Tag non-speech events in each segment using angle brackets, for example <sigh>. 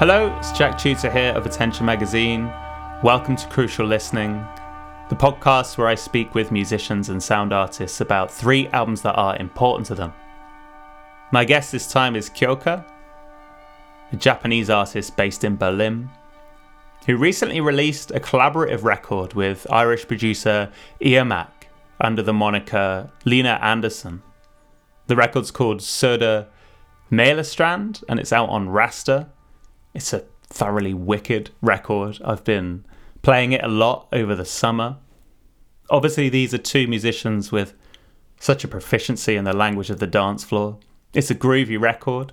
Hello, it's Jack Tutor here of Attention Magazine. Welcome to Crucial Listening, the podcast where I speak with musicians and sound artists about three albums that are important to them. My guest this time is Kyoka, a Japanese artist based in Berlin, who recently released a collaborative record with Irish producer Eomac under the moniker Lena Andersson. The record's called Söder Mälarstrand and it's out on Raster. It's a thoroughly wicked record. I've been playing it a lot over the summer. Obviously, these are two musicians with such a proficiency in the language of the dance floor. It's a groovy record.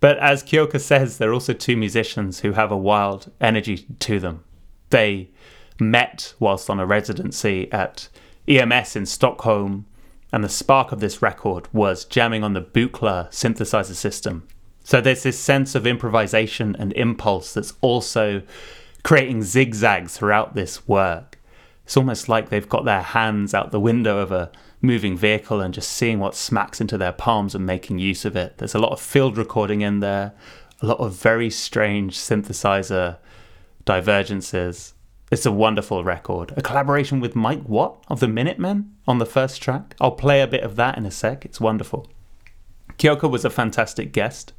But as Kyoka says, they're also two musicians who have a wild energy to them. They met whilst on a residency at EMS in Stockholm, and the spark of this record was jamming on the Buchla synthesizer system. So there's this sense of improvisation and impulse that's also creating zigzags throughout this work. It's almost like they've got their hands out the window of a moving vehicle and just seeing what smacks into their palms and making use of it. There's a lot of field recording in there, a lot of very strange synthesizer divergences. It's a wonderful record. A collaboration with Mike Watt of the Minutemen on the first track. I'll play a bit of that in a sec. It's wonderful. Kyoka was a fantastic guest.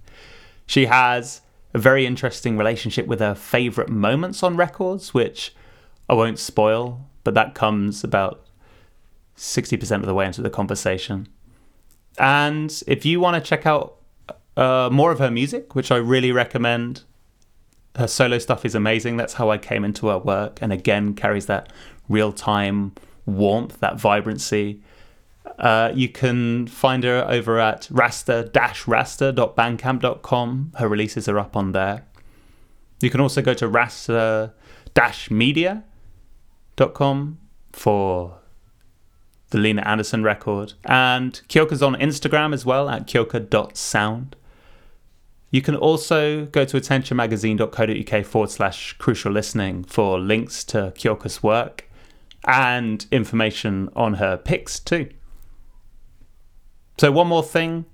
She has a very interesting relationship with her favorite moments on records, which I won't spoil, but that comes about 60% of the way into the conversation. And if you want to check out uh, more of her music, which I really recommend, her solo stuff is amazing. That's how I came into her work, and again, carries that real time warmth, that vibrancy. Uh, you can find her over at raster-raster.bandcamp.com. Her releases are up on there. You can also go to raster-media.com for the Lena Andersson record. And Kyoka's on Instagram as well at kyoka.sound. You can also go to attentionmagazine.co.uk forward slash crucial listening for links to Kyoka's work and information on her picks too. So, one more thing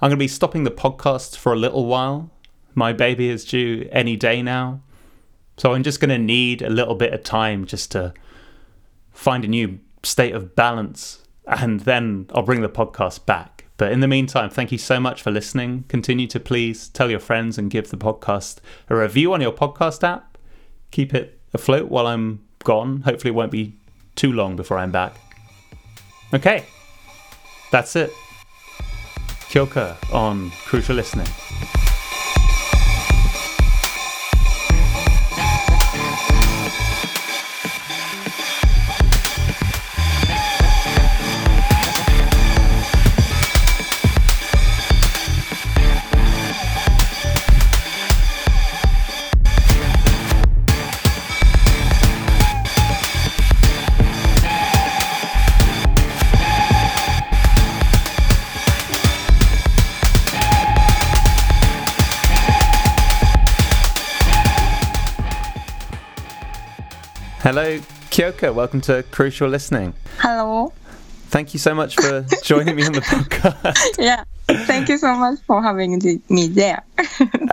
I'm going to be stopping the podcast for a little while. My baby is due any day now. So, I'm just going to need a little bit of time just to find a new state of balance and then I'll bring the podcast back. But in the meantime, thank you so much for listening. Continue to please tell your friends and give the podcast a review on your podcast app. Keep it afloat while I'm gone. Hopefully, it won't be too long before I'm back. Okay, that's it. Kyoka on Crucial Listening. Hello, Kyoka. Welcome to Crucial Listening. Hello. Thank you so much for joining me on the <laughs> podcast. Yeah. Thank you so much for having me there. <laughs>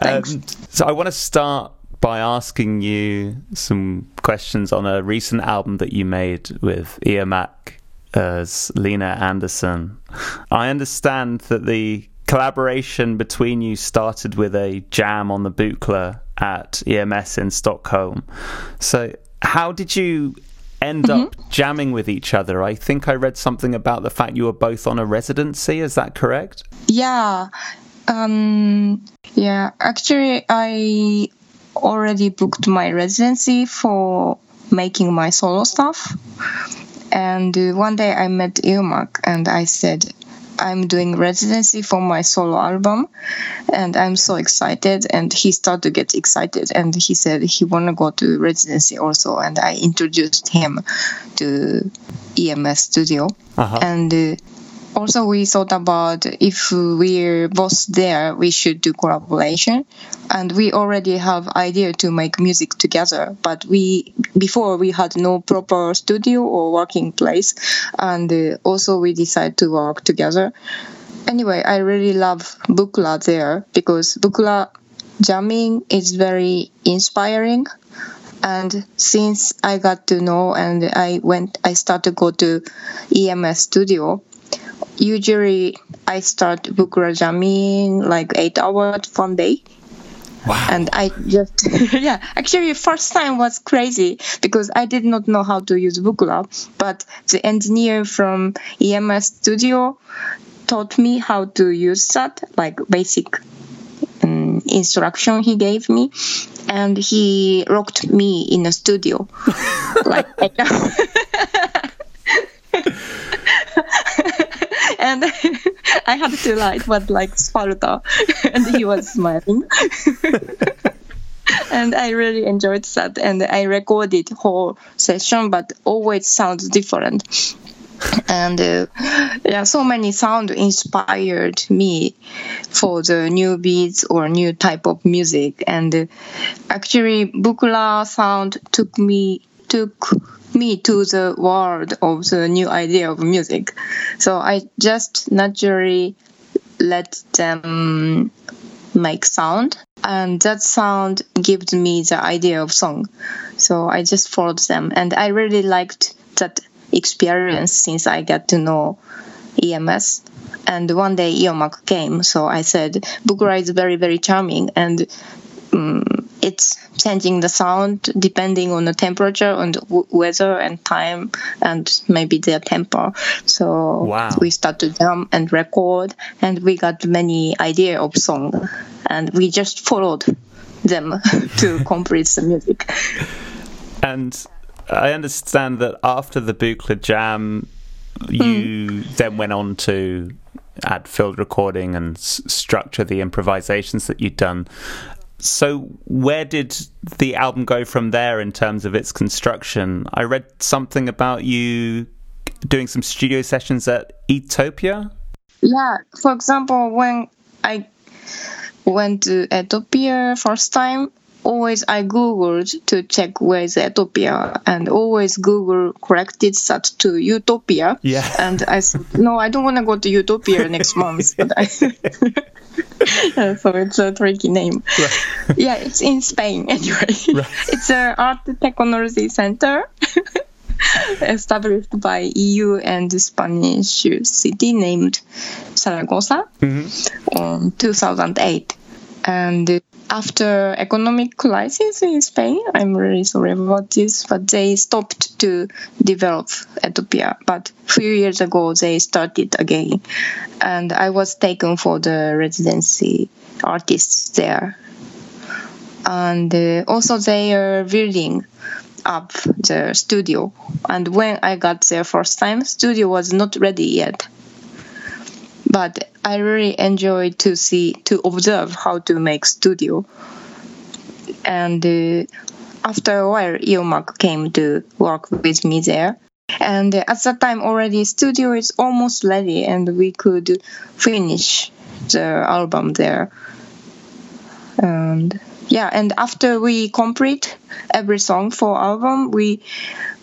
Thanks. Um, so I want to start by asking you some questions on a recent album that you made with Eomac as Lena Andersson. I understand that the collaboration between you started with a jam on the Buchla at EMS in Stockholm. So how did you end mm-hmm. up jamming with each other? I think I read something about the fact you were both on a residency. Is that correct? Yeah. Um, yeah. Actually, I already booked my residency for making my solo stuff. And one day I met Eomac and I said, I'm doing residency for my solo album and I'm so excited and he started to get excited and he said he want to go to residency also and I introduced him to EMS studio uh-huh. and uh, also we thought about if we're both there we should do collaboration. And we already have idea to make music together but we before we had no proper studio or working place. And uh, also we decided to work together. Anyway i really love Buchla there because Buchla jamming is very inspiring. And since i got to know and i went i started to go to ems studio usually i start bukura jamming like eight hours one day. Wow. and I just <laughs> yeah actually first time was crazy because I did not know how to use Buchla but the engineer from EMS studio taught me how to use that like basic um, instruction he gave me. And he locked me in a studio <laughs> like <laughs> and <laughs> I had to like was like Sparta, <laughs> and he was smiling. <laughs> and I really enjoyed that, and I recorded whole session, but always sounds different. And uh, yeah, so many sound inspired me for the new beats or new type of music. And uh, actually, Buchla sound took me took me to the world of the new idea of music. So I just naturally let them make sound and that sound gives me the idea of song. So I just followed them and I really liked that experience since I got to know EMS. And one day Eomac came, so I said, Bukura is very, very charming and um, it's changing the sound depending on the temperature and w- weather and time and maybe their tempo. So Wow. we start to jam and record, and we got many idea of song, and we just followed them <laughs> to <laughs> complete the music. And I understand that after the Buchla Jam, you hmm. then went on to add field recording and s- structure the improvisations that you'd done. So, where did the album go from there in terms of its construction? I read something about you doing some studio sessions at Etopia. Yeah, for example, when I went to Etopia first time, always I googled to check where is Etopia, and always Google corrected that to Utopia. Yeah. <laughs> And I said, no, I don't want to go to Utopia <laughs> next month. But I, <laughs> so it's a tricky name. Yeah, it's in Spain anyway. It's an art technology center. established by EU and Spanish city named Zaragoza mm-hmm. in 2008. And after economic crisis in Spain, I'm really sorry about this, but they stopped to develop Etopia. But few years ago, they started again, and I was taken for the residency artists there. And uh, also, they are building up the studio. And when I got there first time, studio was not ready yet. But I really enjoyed to see to observe how to make studio. And uh, after a while, Eomac came to work with me there. And at that time already studio is almost ready and we could finish the album there. And yeah, and after we complete every song for album, we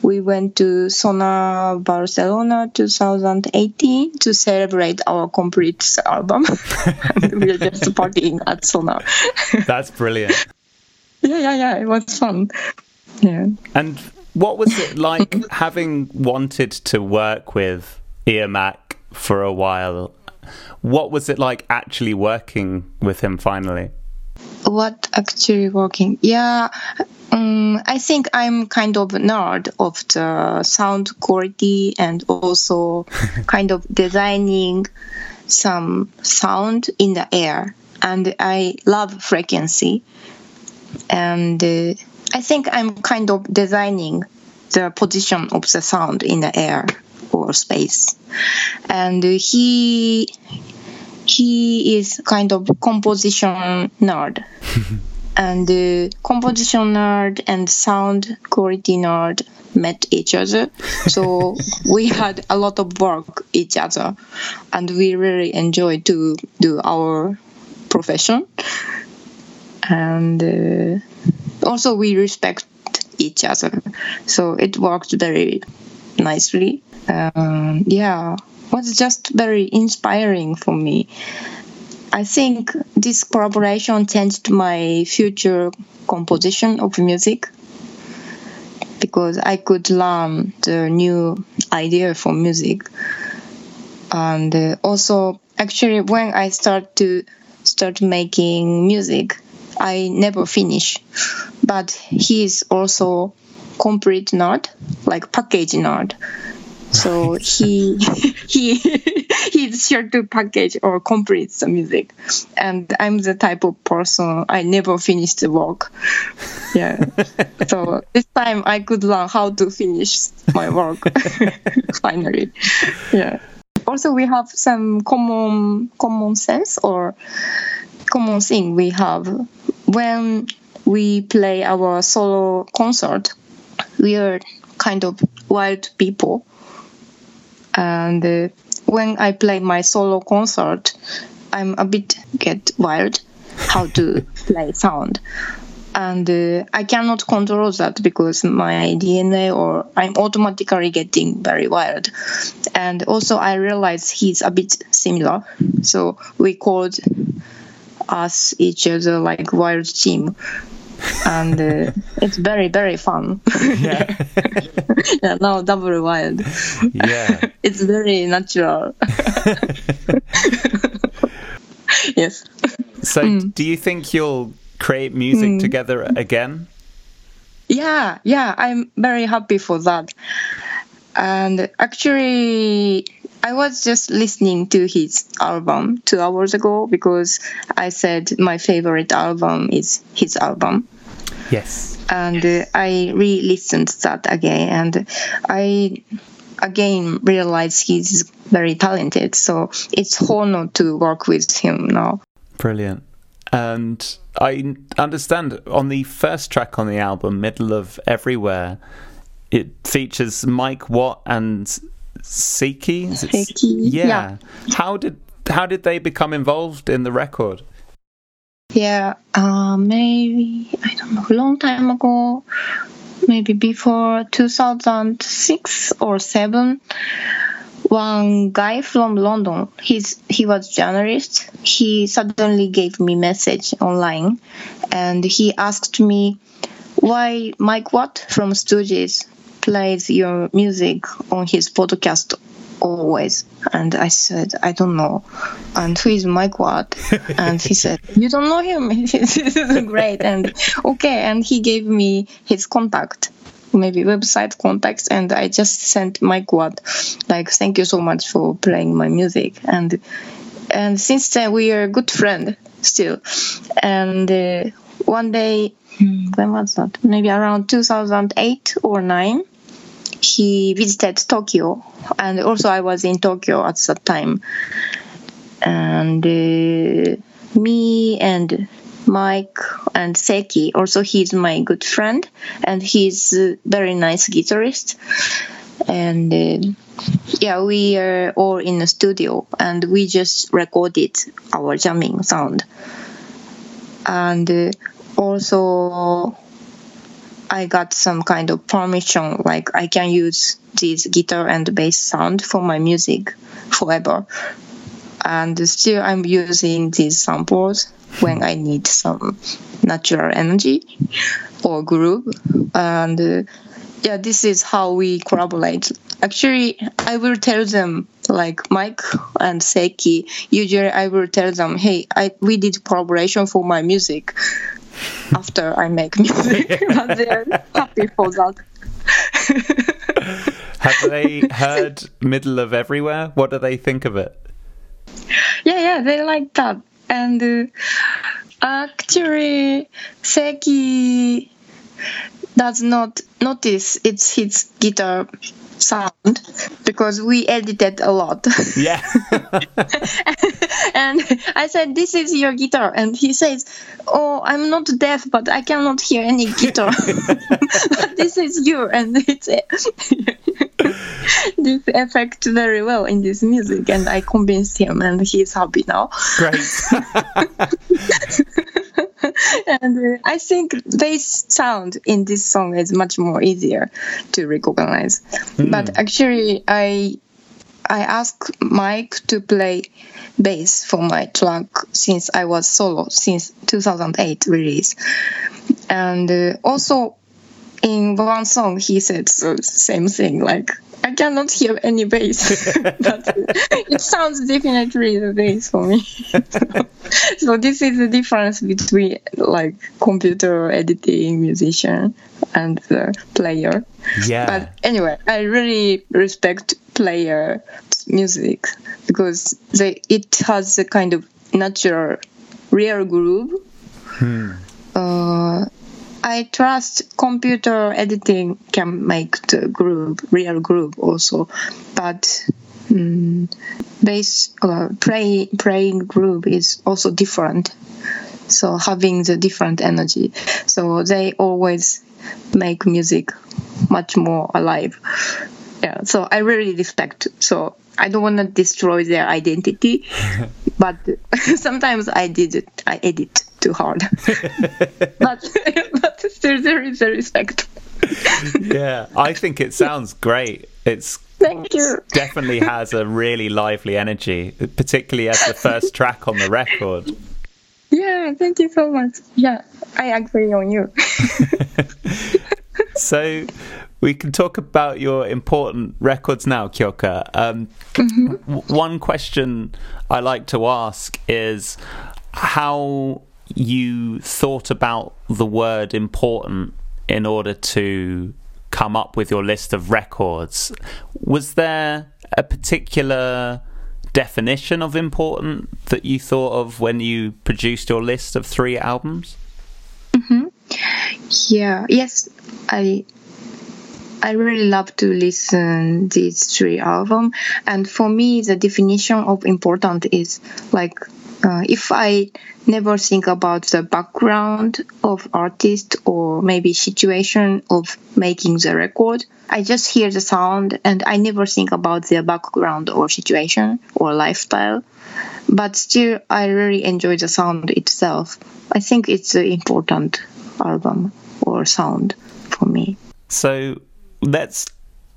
we went to Sónar Barcelona 2018 to celebrate our complete album. <laughs> we were just partying at Sónar. That's brilliant. <laughs> yeah, yeah, yeah. It was fun. Yeah. And what was it like <laughs> having wanted to work with Eomac for a while? What was it like actually working with him finally? What actually working? Yeah, um, I think I'm kind of nerd of the sound quality and also <laughs> kind of designing some sound in the air. And I love frequency. And uh, I think I'm kind of designing the position of the sound in the air or space. And he he is kind of composition nerd. <laughs> And uh, composition nerd and sound quality nerd met each other. So <laughs> we had a lot of work each other. And we really enjoyed to do our profession. And uh, also we respect each other. So it worked very nicely. Um, yeah was just very inspiring for me I think this collaboration changed my future composition of music because I could learn the new idea for music. And uh, also, actually, when I start to start making music, I never finish. But he is also complete nerd, like package nerd. So <laughs> he he he's sure to package or complete the music, and I'm the type of person I never finish the work. Yeah. <laughs> so this time I could learn how to finish my work <laughs> finally. Yeah. Also, we have some common common sense or common thing we have when we play our solo concert. We are kind of wild people and uh, when I play my solo concert, I'm a bit get wild how to <laughs> play sound. And uh, I cannot control that because my DNA or I'm automatically getting very wild. And also I realize he's a bit similar. So we called us each other like wild team and uh, <laughs> it's very very fun. Yeah. <laughs> yeah, now double wild. Yeah, <laughs> it's very natural. yes. So, mm. do you think you'll create music mm. together again? Yeah, yeah, I'm very happy for that. And actually, I was just listening to his album two hours ago because I said my favorite album is his album. Yes. And uh, I re-listened that again, and I again realized he's very talented. So it's honor to work with him now. Brilliant. And I understand on the first track on the album, Middle of Everywhere, it features Mike Watt and Seiki. Seiki. Yeah. yeah. How did how did they become involved in the record? Yeah, uh, maybe I don't know, a long time ago, maybe before 2006 or seven. One guy from London, he's he was journalist. He suddenly gave me message online, and he asked me why Mike Watt from Stooges plays your music on his podcast always. And I said, I don't know. And who is Mike Watt? <laughs> and he said, You don't know him? <laughs> this is great. And okay. And he gave me his contact, maybe website contacts. And I just sent Mike Watt, like, thank you so much for playing my music. And and since then, we are good friend still. And uh, one day, hmm, when was that? Maybe around 2008 or 9 he visited Tokyo, and also I was in Tokyo at that time. And uh, me and Mike and Seki, also he's my good friend, and he's a very nice guitarist. And uh, yeah, we are all in the studio, and we just recorded our jamming sound. And uh, also I got some kind of permission, like I can use this guitar and bass sound for my music forever. And still, I'm using these samples when I need some natural energy or groove. And uh, yeah, this is how we collaborate. Actually, I will tell them like Mike and Seki. Usually, I will tell them, "Hey, I we did collaboration for my music." After I make music, <laughs> but they're happy for that. <laughs> Have they heard Middle of Everywhere? What do they think of it? Yeah, yeah, they like that. And uh, actually, Seki does not notice it's his guitar sound because we edited a lot. <laughs> Yeah. <laughs> and I said, This is your guitar. And he says, Oh, I'm not deaf, but I cannot hear any guitar. <laughs> but this is you. And it's this effect very well in this music. And I convinced him, and he's happy now. Great. <laughs> and uh, I think bass sound in this song is much more easier to recognize. Mm. But actually, I I asked Mike to play bass for my track since I was solo since 2008 release, and uh, also in one song he said the same thing like I cannot hear any bass, <laughs> but it sounds definitely the bass for me. <laughs> so, this is the difference between like computer editing musician and the player. Yeah. But anyway, I really respect player music because they it has a kind of natural, real groove. Hmm. Uh, I trust computer editing can make the groove, real groove also, but um, bass uh, play, playing groove is also different. So having the different energy, so they always make music much more alive. Yeah, so I really respect. So I don't want to destroy their identity, <laughs> but <laughs> sometimes I did it. I edit too hard, <laughs> but but <laughs> still there is a respect. <laughs> yeah, I think it sounds great. It's Thank you. definitely has a really lively energy, particularly as the first <laughs> track on the record. Yeah, thank you so much. Yeah, I agree on you. so we can talk about your important records now, Kyoka. Um, mm-hmm. w- one question I like to ask is how you thought about the word important in order to come up with your list of records. Was there a particular definition of important that you thought of when you produced your list of three albums? Mm-hmm. Yeah, yes, I I really love to listen these three albums, and for me, the definition of important is like uh, if I never think about the background of artist or maybe situation of making the record, I just hear the sound and I never think about their background or situation or lifestyle. But still, I really enjoy the sound itself. I think it's an important album or sound for me. So let's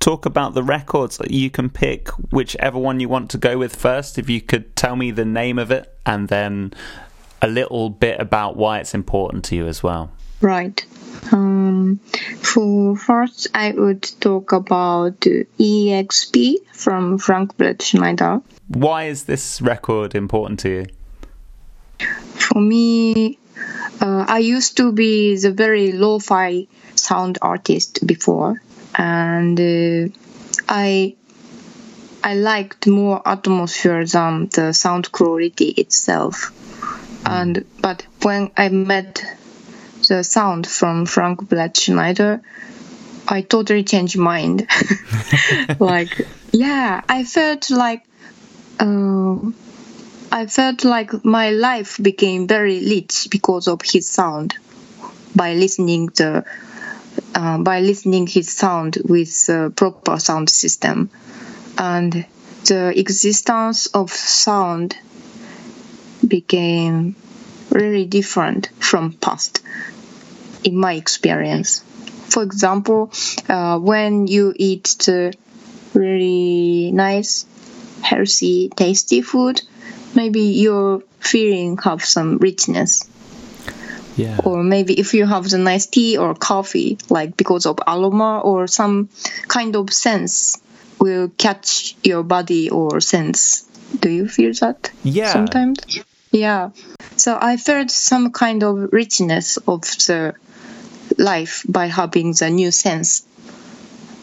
talk about the records. You can pick whichever one you want to go with first. If you could tell me the name of it and then a little bit about why it's important to you as well. Right. Um, for first, I would talk about EXP from Frank Bretschneider. Why is this record important to you? For me, uh, I used to be the very lo-fi sound artist before, and uh, I I liked more atmosphere than the sound quality itself. And but when I met the sound from Frank Bretschneider, I totally changed mind. <laughs> like yeah, I felt like uh, I felt like my life became very rich because of his sound by listening the uh, by listening his sound with a proper sound system and the existence of sound became really different from past in my experience for example uh, when you eat the really nice healthy tasty food maybe your feeling have some richness yeah. Or maybe if you have the nice tea or coffee, like because of aroma or some kind of sense will catch your body or sense. Do you feel that? Yeah. Sometimes? Yeah. So I felt some kind of richness of the life by having the new sense.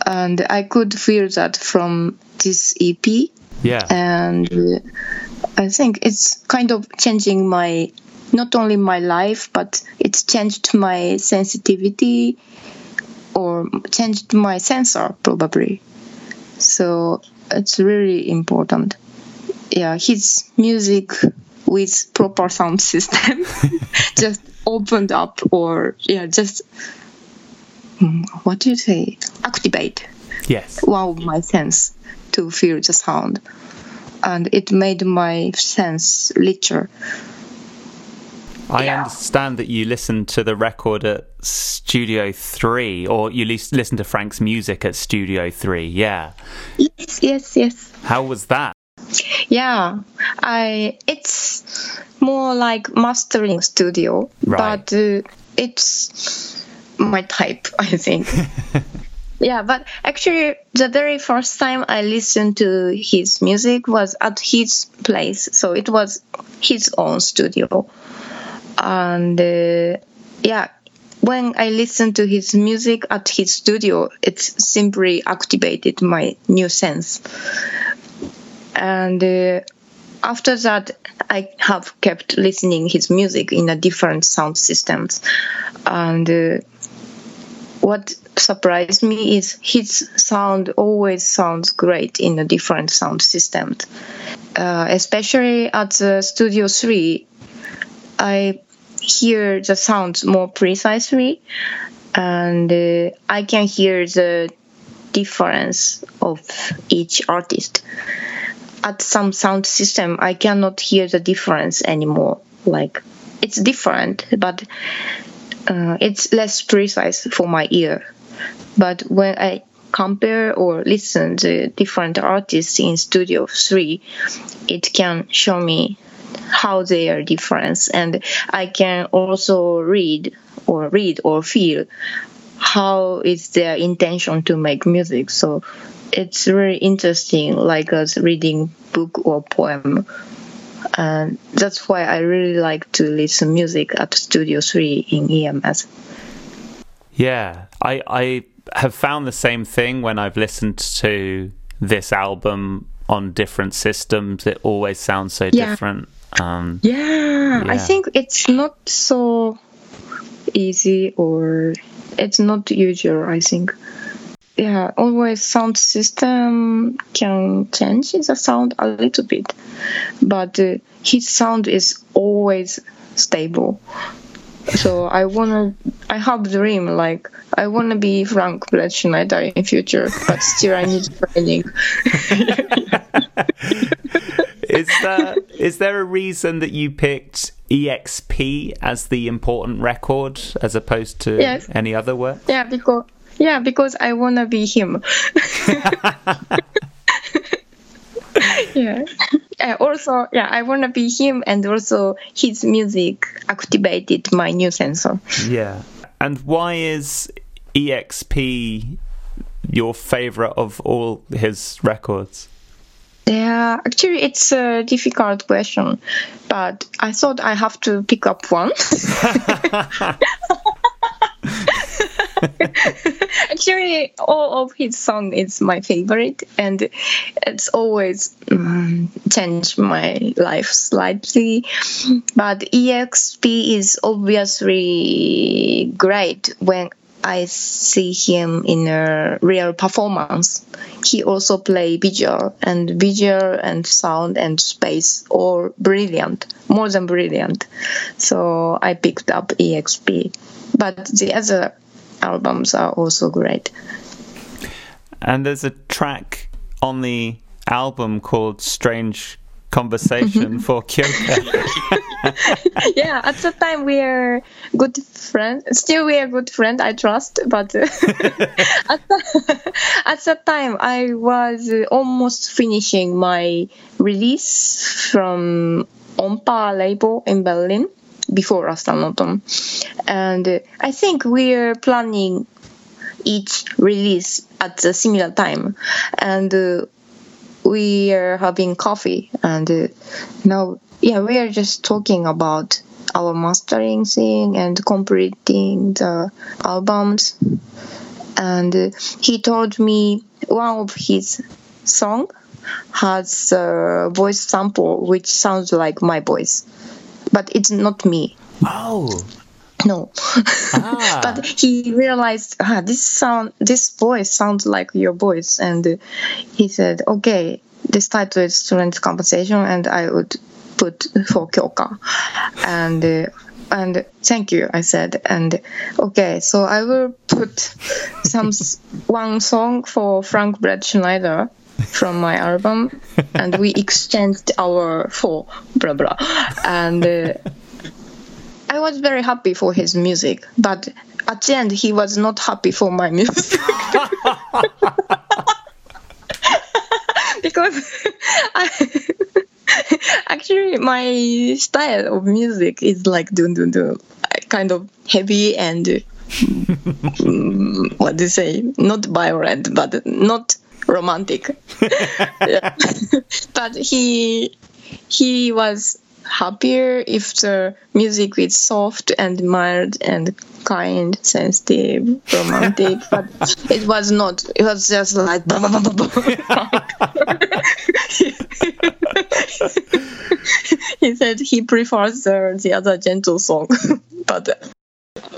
And I could feel that from this EP. Yeah. And uh, I think it's kind of changing my not only my life, but it's changed my sensitivity or changed my sensor probably. So it's really important. Yeah, his music with proper sound system <laughs> just opened up or yeah, just mm, what do you say? Activate. Yes. One of my sense to feel the sound. And it made my sense richer I Yeah. understand that you listened to the record at Studio 3, or you lis- listened to Frank's music at Studio 3, yeah. Yes, yes, yes. How was that? Yeah, I it's more like mastering studio, Right. but uh, it's my type, I think. <laughs> yeah, but actually, the very first time I listened to his music was at his place, so it was his own studio, and uh, yeah. When I listened to his music at his studio, it simply activated my new sense and uh, after that i have kept listening his music in a different sound systems and uh, what surprised me is his sound always sounds great in a different sound system uh, especially at the studio 3 i hear the sounds more precisely and uh, i can hear the difference of each artist. At some sound system i cannot hear the difference anymore. Like it's different but uh, it's less precise for my ear. But when i compare or listen to different artists in studio 3 it can show me how they are different and i can also read or read or feel how is their intention to make music so it's very interesting like us reading book or poem and that's why i really like to listen music at studio 3 in ems Yeah, I, I have found the same thing when I've listened to this album on different systems. It always sounds so Yeah. different. Um, yeah, i think it's not so easy or it's not usual i think. Yeah always sound system can change the sound a little bit but uh, his sound is always stable. So i wanna i have dream like i wanna be frank Schneider in future but still i need training <laughs> <laughs> is there is there a reason that you picked EXP as the important record as opposed to Yes. any other work? yeah because yeah because i wanna be him <laughs> yeah Uh, also yeah i wanna be him and also his music activated my new sensor Yeah. And why is EXP your favorite of all his records? Yeah, actually, it's a difficult question, but I thought I have to pick up one. <laughs> actually, all of his song is my favorite, and it's always um, changed my life slightly. But EXP is obviously great when I see him in a real performance. He also play visual and visual and sound and space all brilliant, more than brilliant. So I picked up EXP, but the other albums are also great. And there's a track on the album called Strange Conversation for Kyoka. <laughs> yeah, at the time we are good friends. Still, we are good friend. I trust, but <laughs> at the, at that time I was almost finishing my release from Onpa label in Berlin before Raster-Noton, and uh, I think we are planning each release at the similar time, and. Uh, we are having coffee and uh, now yeah we are just talking about our mastering thing and completing the albums and uh, he told me one of his song has a voice sample which sounds like my voice but it's not me oh. No. Ah. <laughs> but he realized ah, this sound this voice sounds like your voice. And he said okay this title is student compensation and i would put for kyoka. And uh, and thank you i said. And okay so i will put some <laughs> one song for Frank Bretschneider from my album. And we exchanged our for blah blah. And uh, I was very happy for his music, but at the end he was not happy for my music. <laughs> because I, actually my style of music is like dun dun dun, kind of heavy and mm, what do you say? Not violent, but not romantic. <laughs> <laughs> but he he was happier if the music is soft and mild and kind, sensitive, romantic. <laughs> but it was not. It was just like. <laughs> he said he prefers the, the other gentle song, <laughs> but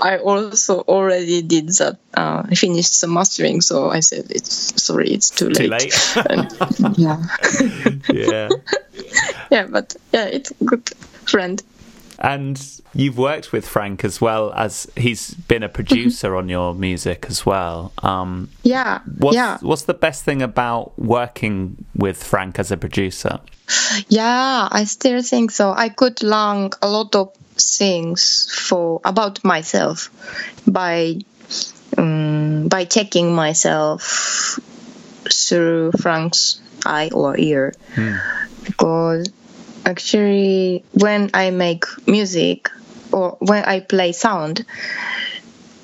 I also already did that. Uh, I finished the mastering, so I said it's sorry, it's too late. Too late. <laughs> and, <laughs> yeah. <laughs> yeah. yeah, but yeah, it's a good friend. And you've worked with Frank as well as he's been a producer on your music as well. Um, yeah, what's, yeah. What's the best thing about working with Frank as a producer? Yeah, I still think so. I could learn a lot of things for about myself by um, by checking myself through Frank's eye or ear Hmm. because actually when I make music or when I play sound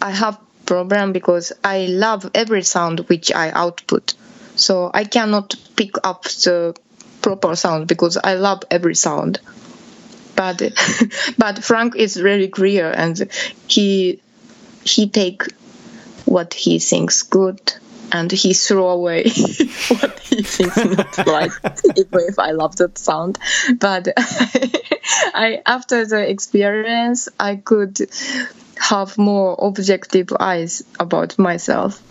I have problem because I love every sound which I output so I cannot pick up the proper sound because I love every sound. But <laughs> but Frank is really clear and he he take what he thinks good and he throw away <laughs> what he thinks not <laughs> right even if I love that sound. But I after the experience I could have more objective eyes about myself.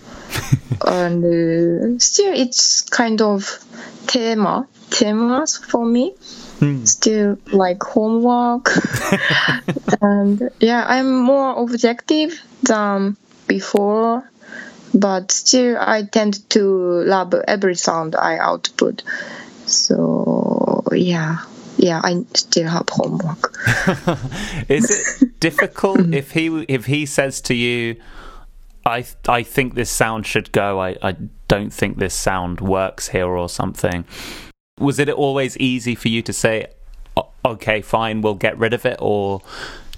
And uh, still it's kind of tema temas for me hmm. still like homework. <laughs> And yeah i'm more objective than before but still i tend to love every sound i output. So yeah. Yeah i still have homework. <laughs> Is it difficult <laughs> if he if he says to you, "I I think this sound should go. I I don't think this sound works here or something." Was it always easy for you to say, "Okay, fine, we'll get rid of it," or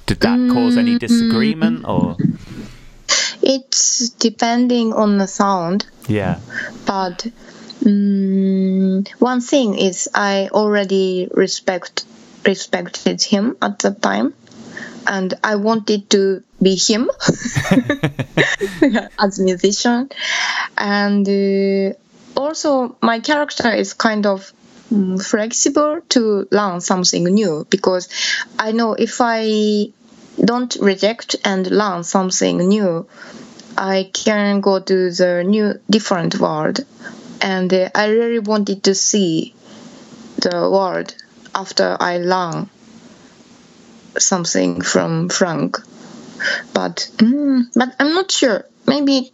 did that cause any disagreement? Or? It's depending on the sound. Yeah, but mm, one thing is I already respect respected him at the time, and I wanted to be him <laughs> as a musician, and uh, also my character is kind of flexible to learn something new because I know if I don't reject and learn something new, I can go to the new different world, and uh, I really wanted to see the world after I learn something from Frank. But mm, but I'm not sure. Maybe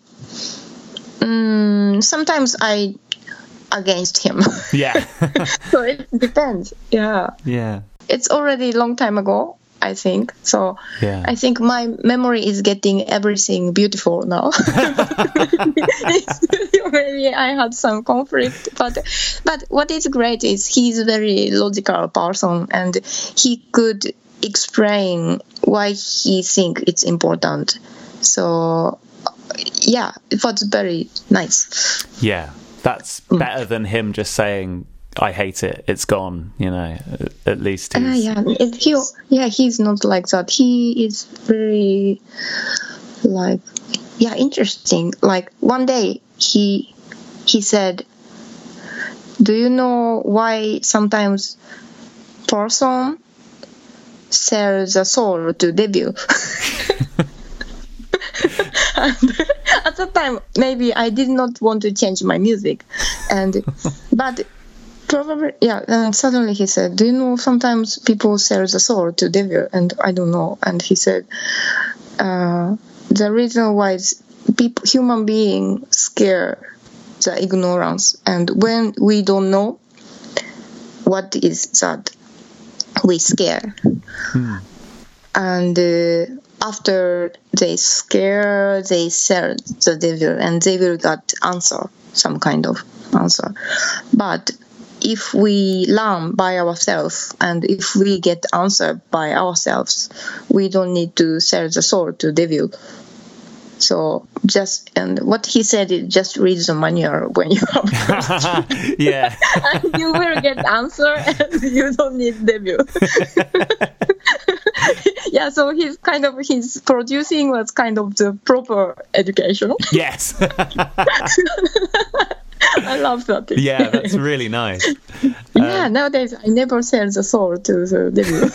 mm, sometimes I against him. <laughs> yeah, <laughs> so it depends. Yeah, yeah, it's already a long time ago. I think so. yeah. I think my memory is getting everything beautiful now. <laughs> Maybe I had some conflict, but but what is great is he's a very logical person and he could explain why he think it's important. So yeah, it was very nice. Yeah, that's better than him just saying, "I hate it. It's gone." You know, at- least Uh, yeah, it, he yeah he's not like that. He is very like yeah interesting. Like one day he he said, "Do you know why sometimes person sells a soul to debut?" <laughs> <laughs> and at that time, maybe I did not want to change my music, and <laughs> but probably yeah. And suddenly he said, "Do you know sometimes people sell the soul to devil?" And I don't know. And he said, uh, "The reason why is people, human being scare the ignorance, and when we don't know what is that, we scare." and uh, after they scare, they sell the devil, and they will get answer, some kind of answer. But if we learn by ourselves and if we get answer by ourselves, we don't need to sell the soul to devil. So just and what he said is just read the manual when you have <laughs> yeah. <laughs> and you will get answer and you don't need devil. <laughs> <laughs> yeah, so he's kind of his producing was kind of the proper education. <laughs> yes. <laughs> I love that. yeah, that's really nice. yeah, uh, nowadays I never sell the soul to the devil.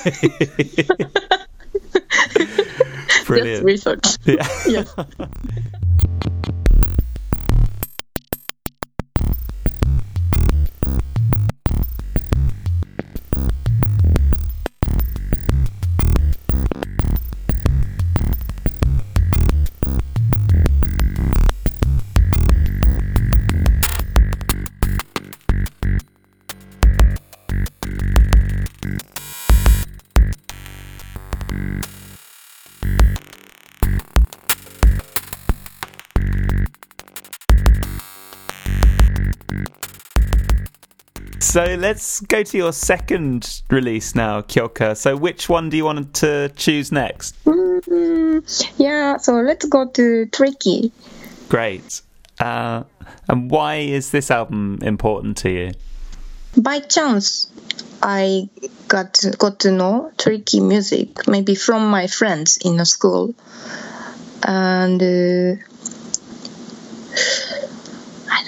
Brilliant. research. Yeah. Yes. So let's go to your second release now, Kyoka. So which one do you want to choose next? Mm, yeah, so let's go to Tricky. Great. Uh, and why is this album important to you? By chance, I got got to know Tricky music, maybe from my friends in the school, and uh,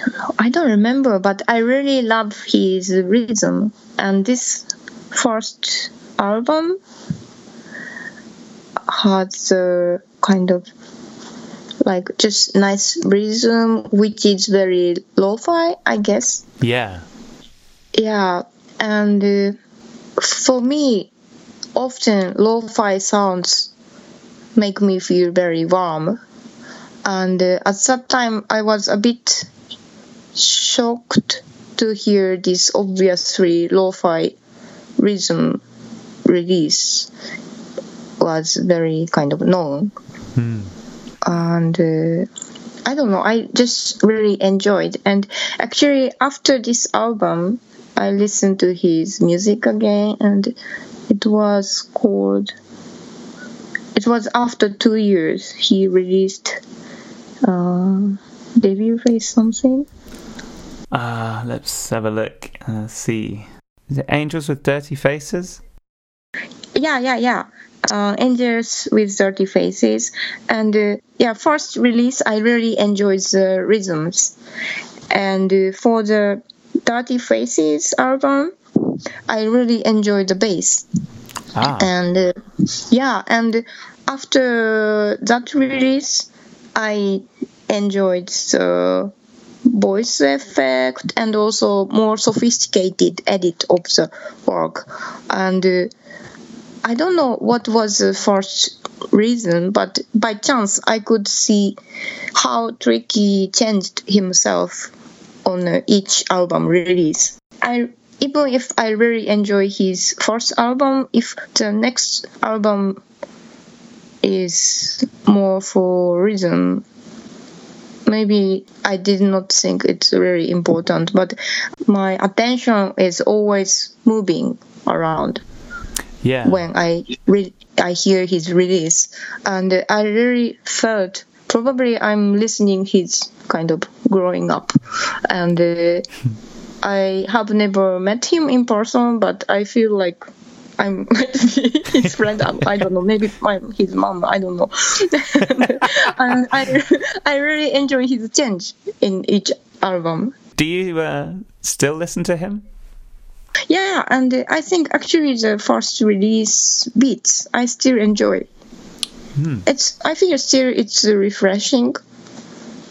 I don't know, I don't remember, but I really love his rhythm. And this first album has a kind of like just nice rhythm, which is very lo-fi, I guess. Yeah. Yeah, and uh, for me, often lo-fi sounds make me feel very warm. And uh, at that time, I was a bit shocked to hear this obviously lo-fi rhythm release was very kind of known. Hmm. And uh, I don't know, I just really enjoyed. And actually, after this album, I listened to his music again, and it was called. It was after two years he released uh, debut face something. Uh, let's have a look. Uh, see. Is it Angels with Dirty Faces? Yeah, yeah, yeah. Uh, Angels with Dirty Faces, and uh, yeah, first release I really enjoyed the rhythms, and uh, for the Dirty Faces album, I really enjoyed the bass. Ah. and uh, yeah and after that release i enjoyed the voice effect and also more sophisticated edit of the work. And uh, i don't know what was the first reason but by chance i could see how tricky changed himself on uh, each album release. I even if I really enjoy his first album, if the next album is more for rhythm, maybe I did not think it's really important, but my attention is always moving around Yeah. when I re- I hear his release, and I really felt probably I'm listening his kind of growing up, and uh, <laughs> I have never met him in person, but I feel like I'm <laughs> his friend. I don't know, maybe my, his mom. I don't know. <laughs> and I I really enjoy his change in each album. Do you uh, still listen to him? Yeah, and uh, I think actually the first release beats I still enjoy. It's I feel still it's refreshing,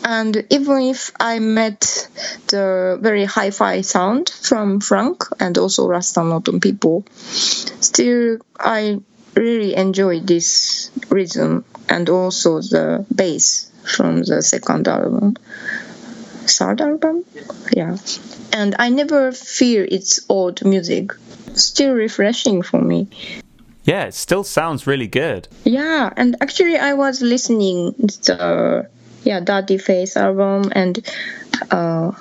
and even if I met the very hi-fi sound from Frank and also Raster-Noton people, still I really enjoy this rhythm and also the bass from the second album. Third album? Yeah. And I never feel it's old music. Still refreshing for me. Yeah, it still sounds really good. Yeah, and actually, I was listening the yeah Dirty Face album and uh.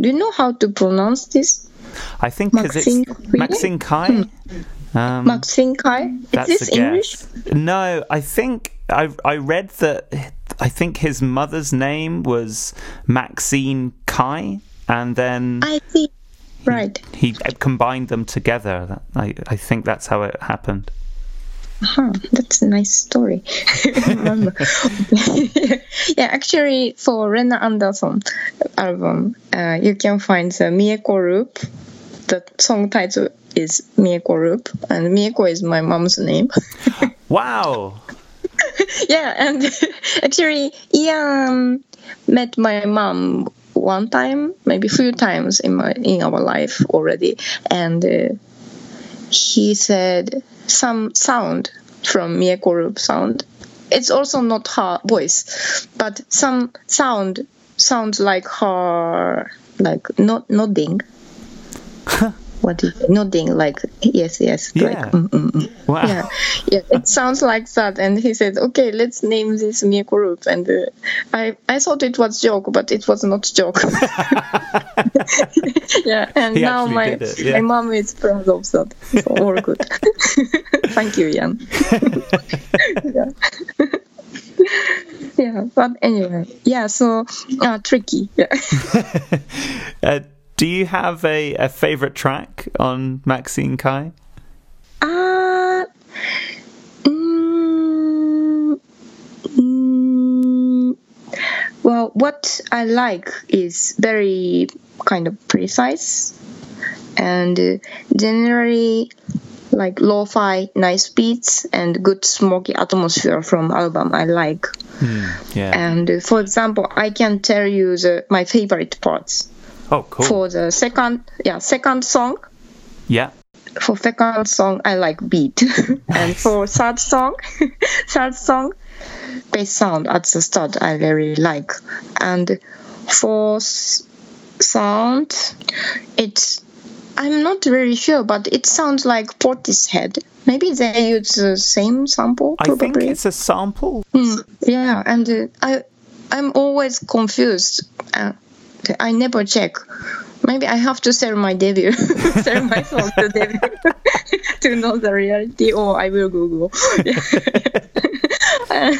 Do you know how to pronounce this? I think because it's Maxinquaye. Um, Maxinquaye. Is that's this English? No, I think I I read that. I think his mother's name was Maxine Quaye, and then I see. Right. he combined them together. I I think that's how it happened. Huh, that's a nice story. <laughs> <laughs> Yeah, actually, for Lena Andersson album, uh, you can find the Mieko Loop. The song title is Mieko Loop, and Mieko is my mom's name. <laughs> Wow. yeah, and actually, Ian met my mom one time, maybe a few times in my in our life already, and uh, he said some sound from Mieko Loop sound. It's also not her voice, but some sound sounds like her like not nodding. what is it? nodding like yes yes Yeah. like mm, mm, mm. Wow. yeah yeah it <laughs> sounds like that and he said okay let's name this Loop and uh, I I thought it was joke but it was not joke <laughs> <laughs> yeah and He now my yeah. my mom is proud of that so all good <laughs> thank you Jan <laughs> yeah yeah but anyway yeah so uh, tricky yeah Uh, do you have a, a favorite track on Maxinquaye? Uh, mm, mm, well, what I like is very kind of precise and uh, generally like lo-fi nice beats and good smoky atmosphere from album I like. Yeah. And uh, for example, I can tell you the, my favorite parts. oh, cool. For the second, yeah, second song, yeah. for second song I like beat, <laughs> and for third song, <laughs> third song, bass sound at the start I very like, and for sound, it's I'm not really sure, but it sounds like Portishead. Maybe they use the same sample. I Probably. think it's a sample. Hmm, yeah, and uh, I I'm always confused. Uh, I never check. Maybe I have to sell my debut, <laughs> sell my song to debut <laughs> to know the reality, or I will Google. <laughs> and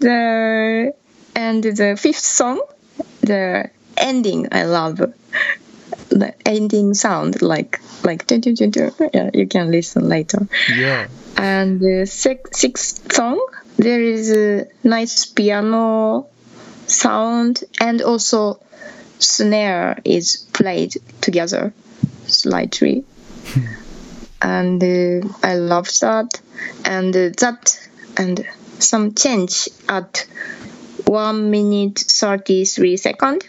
the and the fifth song, the ending, I love. The ending sound like like dun, dun, dun, dun. yeah you can listen later. Yeah. and the six, sixth song there is a nice piano sound and also snare is played together slightly. And uh, i love that. And uh, that and some change at 1 minute 33 second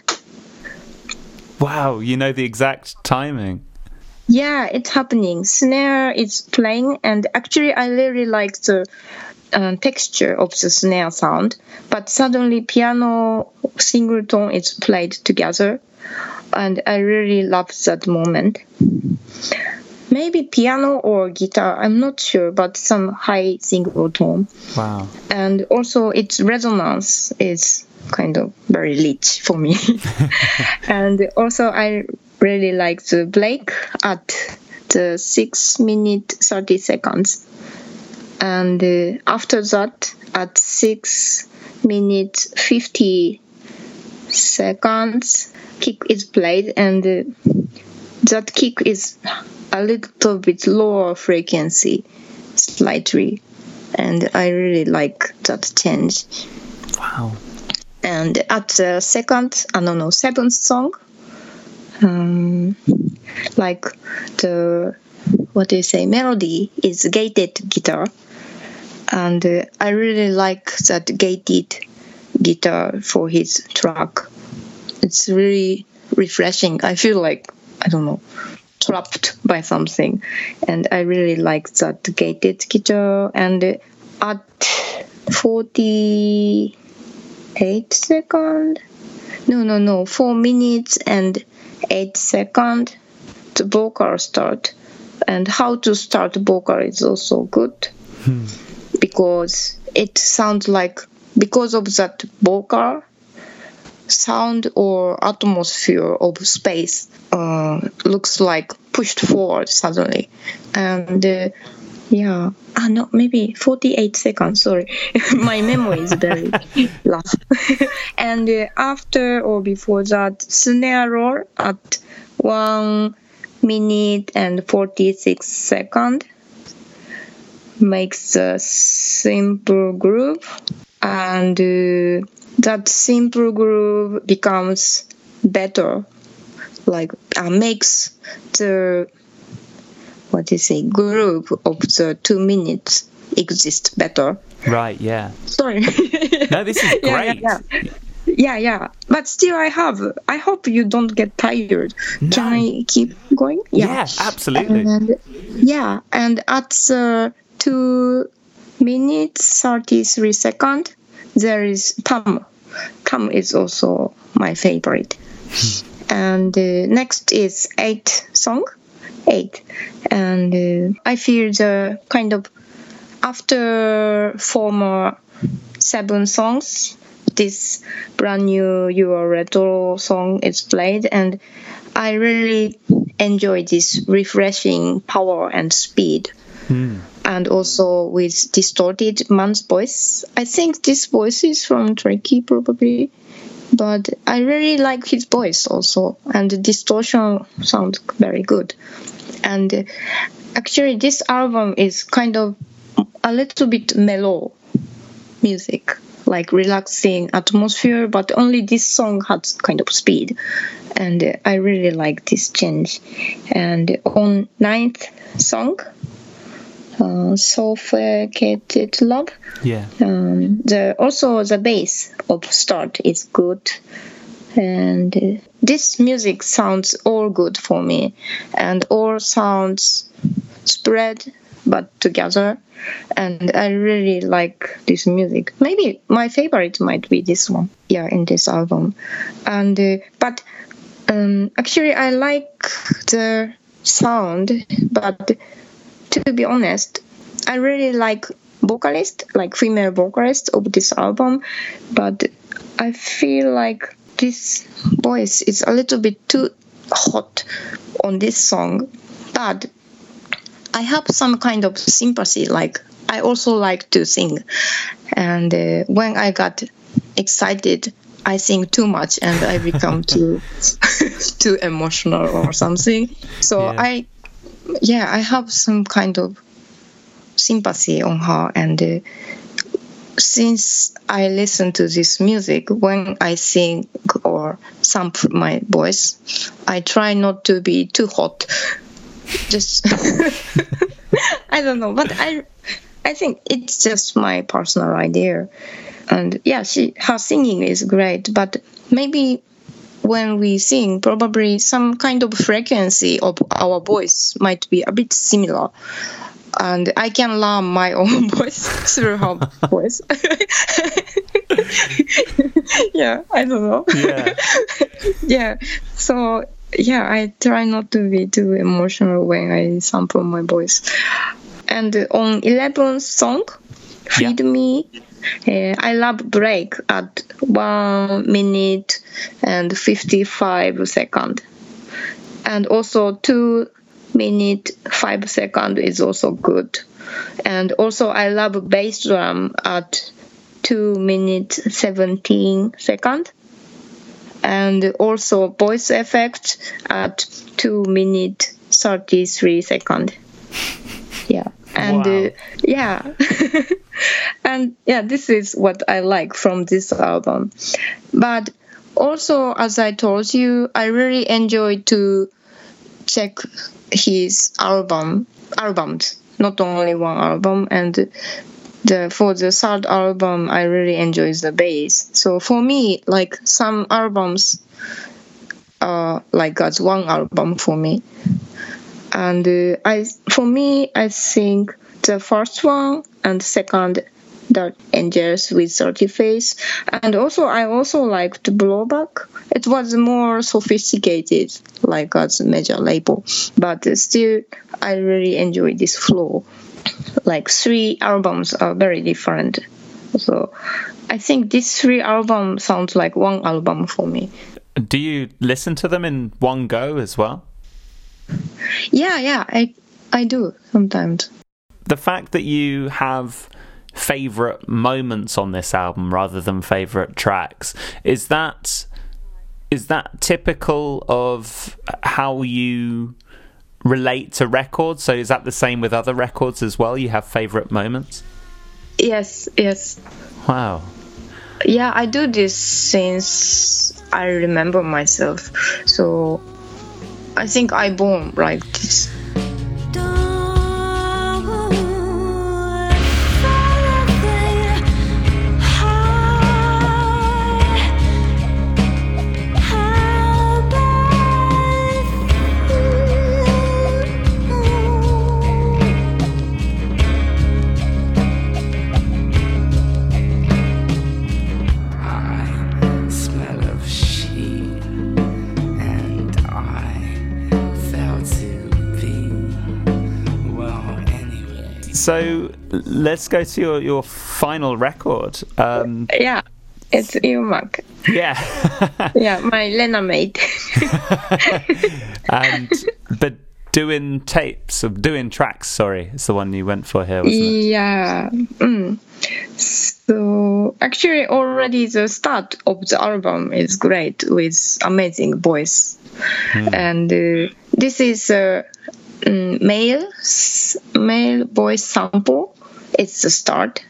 Wow, you know the exact timing. Yeah, it's happening. Snare is playing, and actually, I really like the uh, texture of the snare sound. But suddenly, piano single tone is played together, and I really love that moment. Maybe piano or guitar, I'm not sure, but some high single tone. Wow. And also, its resonance is kind of very rich for me. <laughs> <laughs> and also, I really like the break at the 6 minute 30 seconds. And uh, after that, at 6 minutes 50 seconds, kick is played, and uh, that kick is a little bit lower frequency, slightly. And I really like that change Wow. and at the second, I don't know, seventh song, um, like the what do you say, melody is gated guitar, and uh, I really like that gated guitar for his track. It's really refreshing. I feel like I don't know, trapped by something, and I really like that gated guitar. And at forty eight second no no no four minutes and eight second the vocal start. And how to start vocal is also good. Because it sounds like because of that vocal sound or atmosphere of space uh, looks like pushed forward suddenly. And uh, yeah. Ah no maybe 48 seconds sorry. <laughs> My memory is very <laughs> rough. <laughs> And uh, after or before that snare roll at one minute and 46 second makes a simple groove. And uh, that simple groove becomes better like uh, makes the what is it group of the two minutes exist better. Right, yeah. sorry. <laughs> No, this is Yeah, great. yeah, yeah yeah. But still i have i hope you don't get tired. Can i keep going? Yeah, absolutely. and yeah and at the two minutes 33 second there is tam tam is also my favorite <laughs> and uh, next is eight song. Eight and uh, i feel the kind of after former seven songs this brand new your retro song is played. And i really enjoy this refreshing power and speed. And also with distorted man's voice. I think this voice is from turkey probably but i really like his voice also and the distortion sounds very good. And uh, actually this album is kind of a little bit mellow music like relaxing atmosphere but only this song has kind of speed. And uh, i really like this change. And on ninth song uh, suffocated love Yeah. um, the also the bass of start is good. And this music sounds all good for me. And all sounds spread but together. And i really like this music. Maybe my favorite might be this one. Yeah in this album. And uh, but um, actually i like the sound but to be honest i really like vocalist like female vocalist of this album but i feel like this voice is a little bit too hot on this song but i have some kind of sympathy like i also like to sing and uh, when i got excited i sing too much and i become too <laughs> too emotional or something so Yeah. i yeah i have some kind of sympathy on her and uh, since i listen to this music when i sing or sample my voice i try not to be too hot. Just <laughs> i don't know but i i think it's just my personal idea. And yeah she her singing is great but maybe when we sing probably some kind of frequency of our voice might be a bit similar. And i can learn my own <laughs> voice through her voice. <laughs> Yeah i don't know. Yeah. <laughs> yeah so yeah i try not to be too emotional when i sample my voice. And on 11th song feed me uh, i love break at 1 minute and 55 second. And also 2 minute 5 second is also good. And also i love bass drum at 2 minute 17 second. And also voice effect at 2 minute 33 second. Yeah. And Wow. uh, yeah <laughs> and yeah this is what i like from this album. But also as i told you i really enjoy to check his album albums not only one album and the for the third album i really enjoy the bass. So for me like some albums are like as one album for me. And uh, i for me i think the first one and second that Angels with Dirty Face. And also, I also liked Blowback. It was more sophisticated, like as major label, but still, I really enjoy this flow. Like three albums are very different, so I think these three albums sounds like one album for me. Do you listen to them in one go as well? Yeah, yeah, I I do sometimes. The fact that you have favorite moments on this album rather than favorite tracks is that is that typical of how you relate to records? So is that the same with other records as well? You have favorite moments? Yes yes. Wow. Yeah i do this since i remember myself. So i think i born like this So let's go to your, your final record. Um, yeah, it's Eomac. Yeah. <laughs> yeah, my Lena mate. <laughs> and but doing tapes of Bedouin Tracks. Sorry, it's the one you went for here, wasn't it? Yeah. Mm. So actually, already the start of the album is great with amazing voice, hmm. and uh, this is. Uh, male male voice sample. It's the start,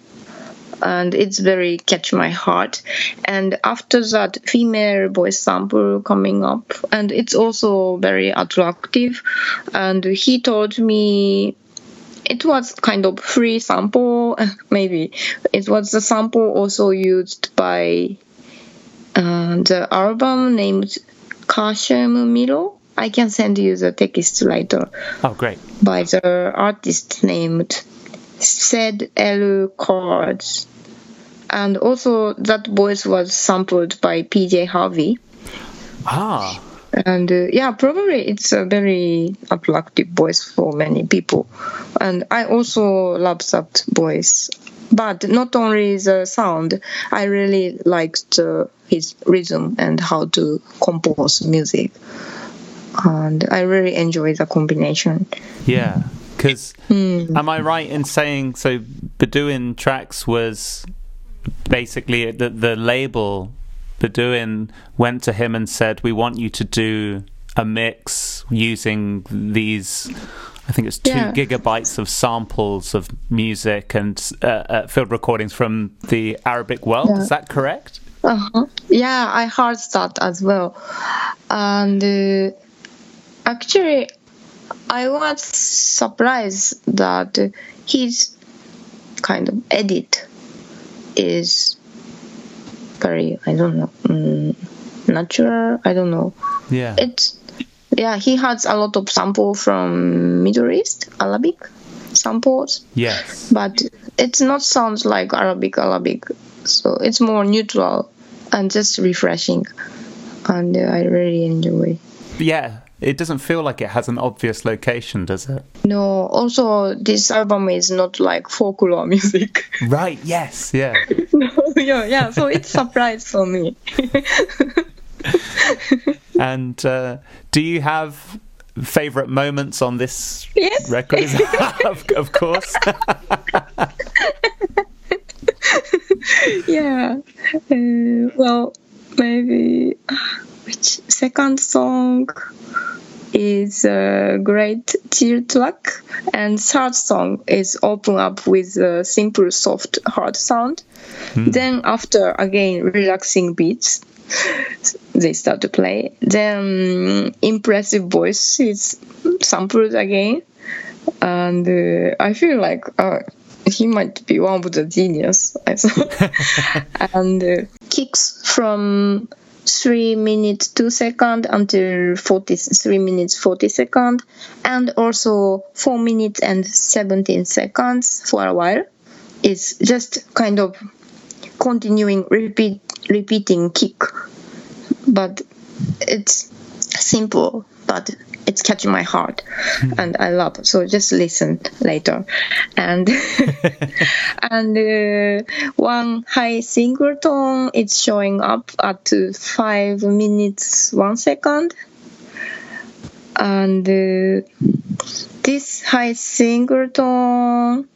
and it's very catch my heart. And after that, female voice sample coming up, and it's also very attractive. And he told me it was kind of free sample <laughs> maybe it was the sample also used by uh, the album named Kashem Miro I can send you the text later. Oh, great. By the artist named Said L. Cards. And also, that voice was sampled by PJ Harvey. Ah. And uh, yeah, probably it's a very attractive voice for many people. And I also love that voice. But not only the sound, I really liked uh, his rhythm and how to compose music and I really enjoy the combination. Yeah, because mm. am I right in saying so? Bedouin Tracks was basically the the label. Bedouin went to him and said, "We want you to do a mix using these." I think it's two yeah. gigabytes of samples of music and uh, uh, field recordings from the Arabic world. Yeah. Is that correct? Uh-huh. Yeah, I heard that as well, and. Uh, Actually, I was surprised that his kind of edit is very I don't know um, natural. I don't know. Yeah. It's yeah. He has a lot of sample from Middle East Arabic samples. Yes. But it's not sounds like Arabic Arabic, so it's more neutral and just refreshing, and uh, I really enjoy. Yeah, it doesn't feel like it has an obvious location, does it? No. Also, this album is not like folklore <laughs> music. Right. Yes. Yeah. no, <laughs> yeah. Yeah. So it's surprise for me. <laughs> and uh, do you have favorite moments on this yes. record? of, of course. yeah. Uh, well, maybe which second song is a great chill track, and third song is open up with a simple, soft, hard sound. Mm. Then after again relaxing beats, they start to play. Then impressive voice is sampled again, and uh, I feel like. Uh, he might be one of the genius, I thought. <laughs> and uh, kicks from 3 minutes 2 second until 43 minutes 40 second and also 4 minutes and 17 seconds for a while. It's just kind of continuing repeat repeating kick, but it's simple, but it's catching my heart <laughs> and I love. So just listen later. And <laughs> and uh, one high single tone it's showing up at five minutes one second. And uh, this high single tone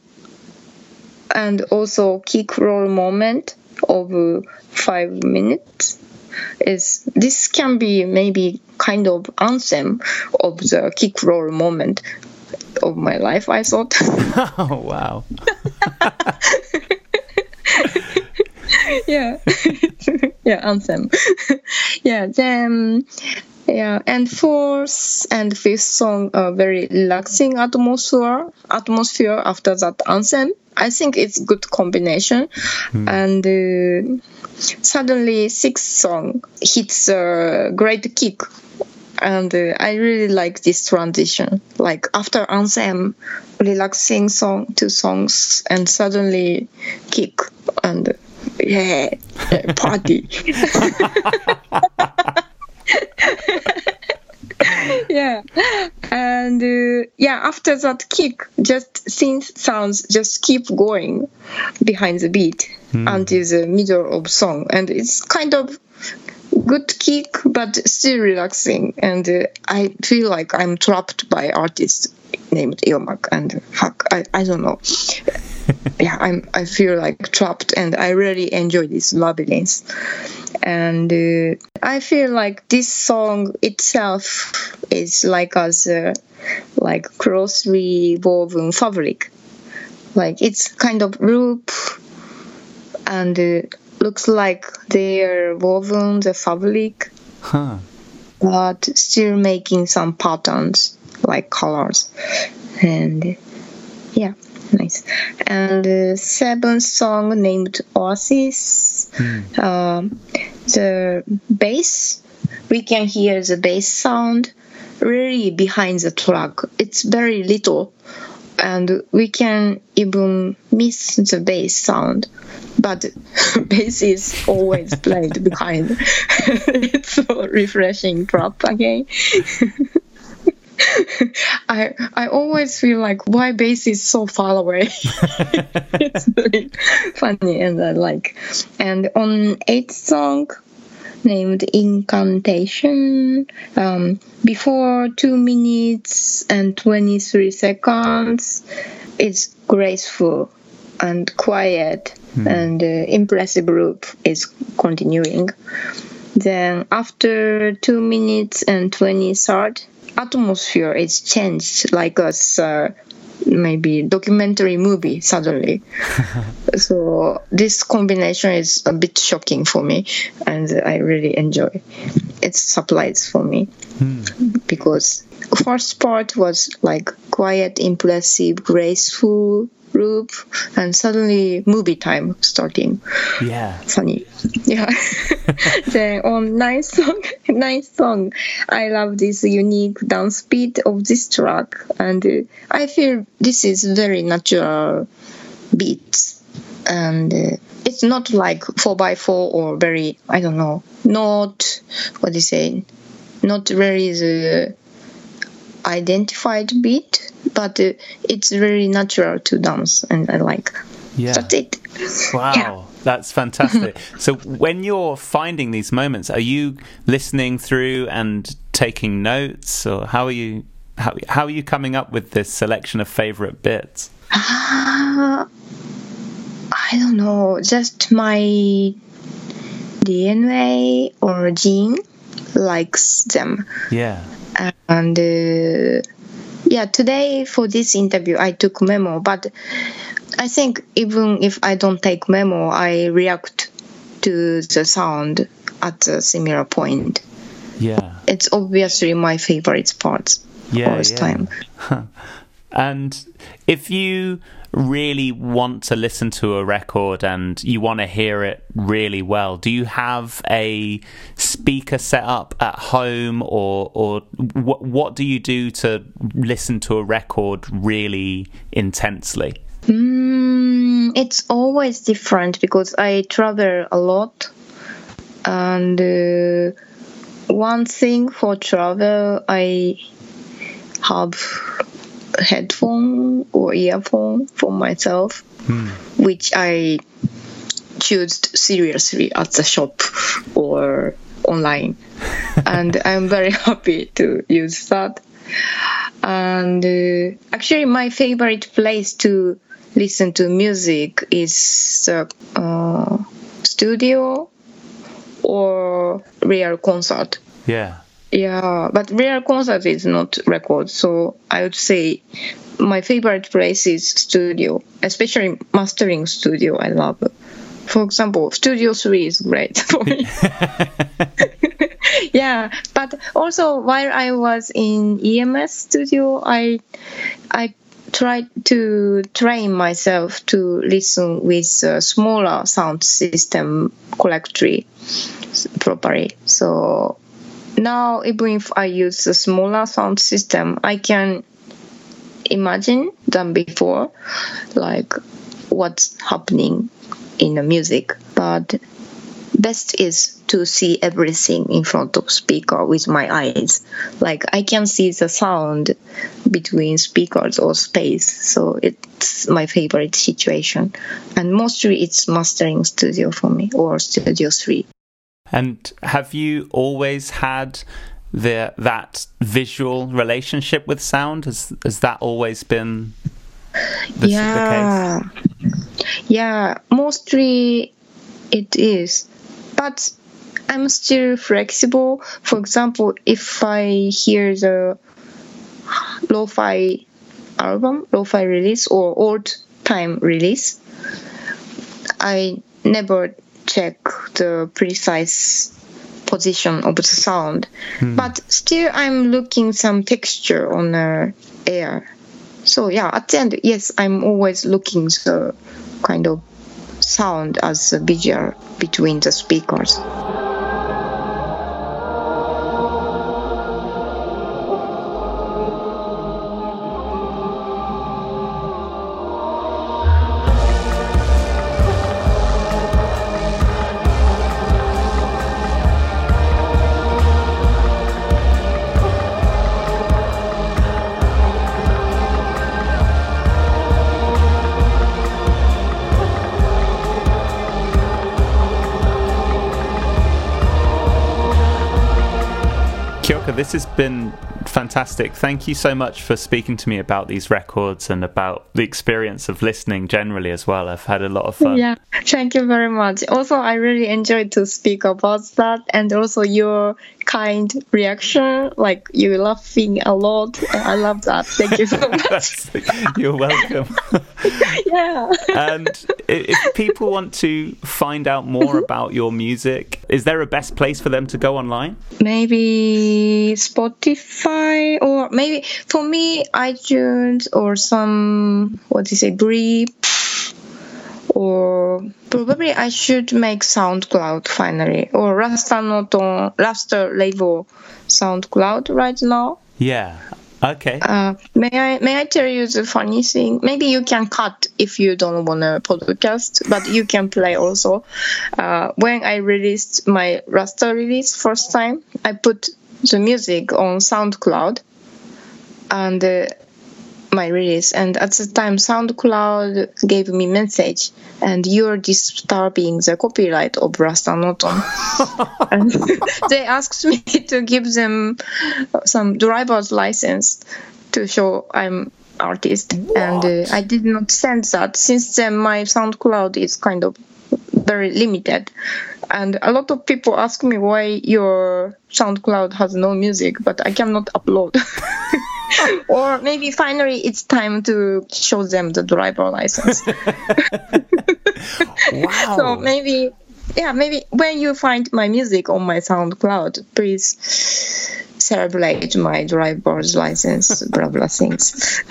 and also kick roll moment of five minutes is this can be maybe kind of anthem of the kick roll moment of my life i thought. <laughs> Oh wow. <laughs> Yeah. <laughs> Yeah anthem. Yeah then yeah and fourth and fifth song a very relaxing atmosphere atmosphere after that anthem i think it's good combination. And uh, suddenly sixth song hits a great kick. And uh, i really like this transition. Like after anthem relaxing song two songs and suddenly kick and yeah party <laughs> <laughs> <laughs> <laughs> yeah. And uh, yeah after that kick just synth sounds just keep going behind the beat until the middle of song. And it's kind of good kick but still relaxing. And uh, i feel like i'm trapped by artist named Eomac and fuck I, I don't know. <laughs> Yeah i'm i feel like trapped and i really enjoy this labyrinth and uh, i feel like this song itself is like as a like closely woven fabric. Like it's kind of loop and uh, looks like they're woven the fabric huh. but still making some patterns like colors. And yeah nice. And the seventh song named oasis um, the bass we can hear the bass sound really behind the track. It's very little and we can even miss the bass sound. But <laughs> bass is always played behind. <laughs> It's so refreshing drop again <laughs> <laughs> I I always feel like why bass is so far away. <laughs> it's very funny and I like. And on eighth song named Incantation, um, before two minutes and twenty three seconds, it's graceful and quiet and uh, impressive loop is continuing. Then after two minutes and twenty third atmosphere is changed like a uh, maybe documentary movie suddenly. <laughs> So this combination is a bit shocking for me and i really enjoy it's surprise for me. Because first part was like quiet impressive graceful loop and suddenly movie time starting. Yeah. Funny. Yeah. <laughs> Then on ninth song <laughs> ninth song. I love this unique dance beat of this track and uh, i feel this is very natural beats. And uh, it's not like 4x4 or very i don't know not what do you say? Not very the identified beat but uh, it's very natural to dance and i like. Yeah. That's it. Wow. Yeah. that's fantastic. <laughs> So when you're finding these moments are you listening through and taking notes or how are you how, how are you coming up with this selection of favorite bits? Ah, I don't know, just my DNA or gene likes them. yeah. And uh, yeah, today for this interview, I took memo, but I think even if I don't take memo, I react to the sound at a similar point. yeah It's obviously my favorite part yeah, all this yeah. time. <laughs> And if you really want to listen to a record and you want to hear it really well, do you have a speaker set up at home, or or what what do you do to listen to a record really intensely? Mm, it's always different because I travel a lot, and uh, one thing for travel, I have headphone or earphone for myself, which I choose seriously at the shop or online, <laughs> and I'm very happy to use that. And uh, actually, my favorite place to listen to music is the uh, studio or real concert. Yeah. Yeah, but real concert is not record, so I would say my favorite place is studio, especially mastering studio. I love. For example, Studio Three is great <laughs> for me. <laughs> yeah, but also while I was in EMS studio, I I tried to train myself to listen with a smaller sound system correctly properly. So now even if I use a smaller sound system, I can imagine than before, like what's happening in the music. But best is to see everything in front of speaker with my eyes. Like I can see the sound between speakers or space. So it's my favorite situation. And mostly it's mastering studio for me or studio three. And have you always had the that visual relationship with sound? Has has that always been the, yeah. the case? Yeah, mostly it is. But I'm still flexible. For example, if I hear the lo-fi album, lo-fi release or old time release, I never check the precise position of the sound. Hmm. But still I'm looking some texture on the air. So yeah, at the end, yes, I'm always looking the kind of sound as a visual between the speakers. This has been fantastic. Thank you so much for speaking to me about these records and about the experience of listening generally as well. I've had a lot of fun. Yeah, thank you very much. Also, I really enjoyed to speak about that and also your kind reaction. Like you laughing a lot. I love that. Thank you so <laughs> much. You're welcome. <laughs> yeah. and if people want to find out more mm-hmm. about your music, is there a best place for them to go online? Maybe Spotify or maybe for me iTunes or some what do you say Bleep or probably I should make SoundCloud finally or Rasta not on Raster label SoundCloud right now. Yeah. Okay. Uh, may I may I tell you the funny thing? Maybe you can cut if you don't want a podcast, but you can play also. Uh, when I released my Raster release first time, I put the music on SoundCloud and uh, my release, and at the time SoundCloud gave me message, and you're disturbing the copyright of Raster-Noton. <laughs> and <laughs> they asked me <laughs> to give them some driver's license to show I'm artist. And uh, I did not send that. Since then my SoundCloud is kind of very limited and a lot of people ask me why your SoundCloud has no music but I cannot upload. <laughs> Or maybe finally it's time to show them the driver license. <laughs> <laughs> Wow. so maybe yeah maybe when you find my music on my soundcloud please celebrate my driver's license blah blah things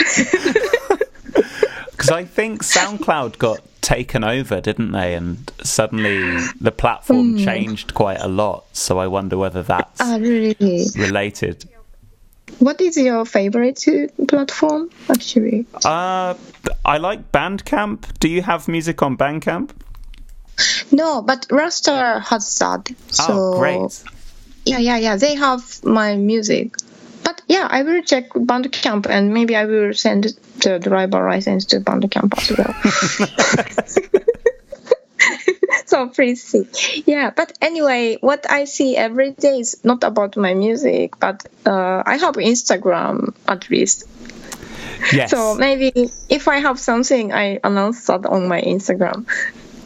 Because I think SoundCloud got taken over, didn't they? And suddenly the platform changed quite a lot. So I wonder whether that's ah really related. what is your favorite platform actually? Uh, I like Bandcamp. Do you have music on Bandcamp? No, but Raster has that. So, oh, great. Yeah, yeah, yeah. They have my music. But yeah, I will check Bandcamp and maybe I will send the driver license to Bandcamp as well. <laughs> <laughs> so please see. Yeah, but anyway, what I see every day is not about my music, but uh, I have Instagram at least. Yes. So maybe if I have something, I announce that on my Instagram.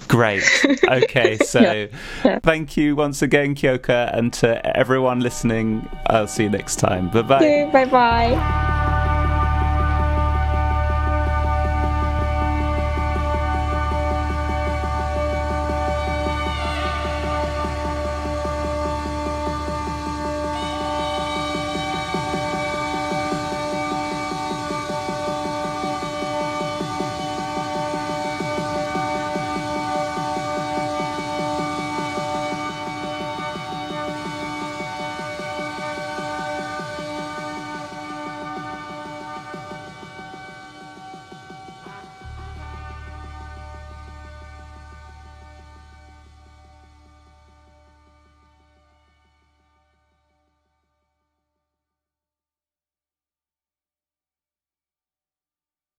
Great. Okay, <laughs> so yeah. Yeah. thank you once again, Kyoka, and to everyone listening. I'll see you next time. Bye bye. Bye bye.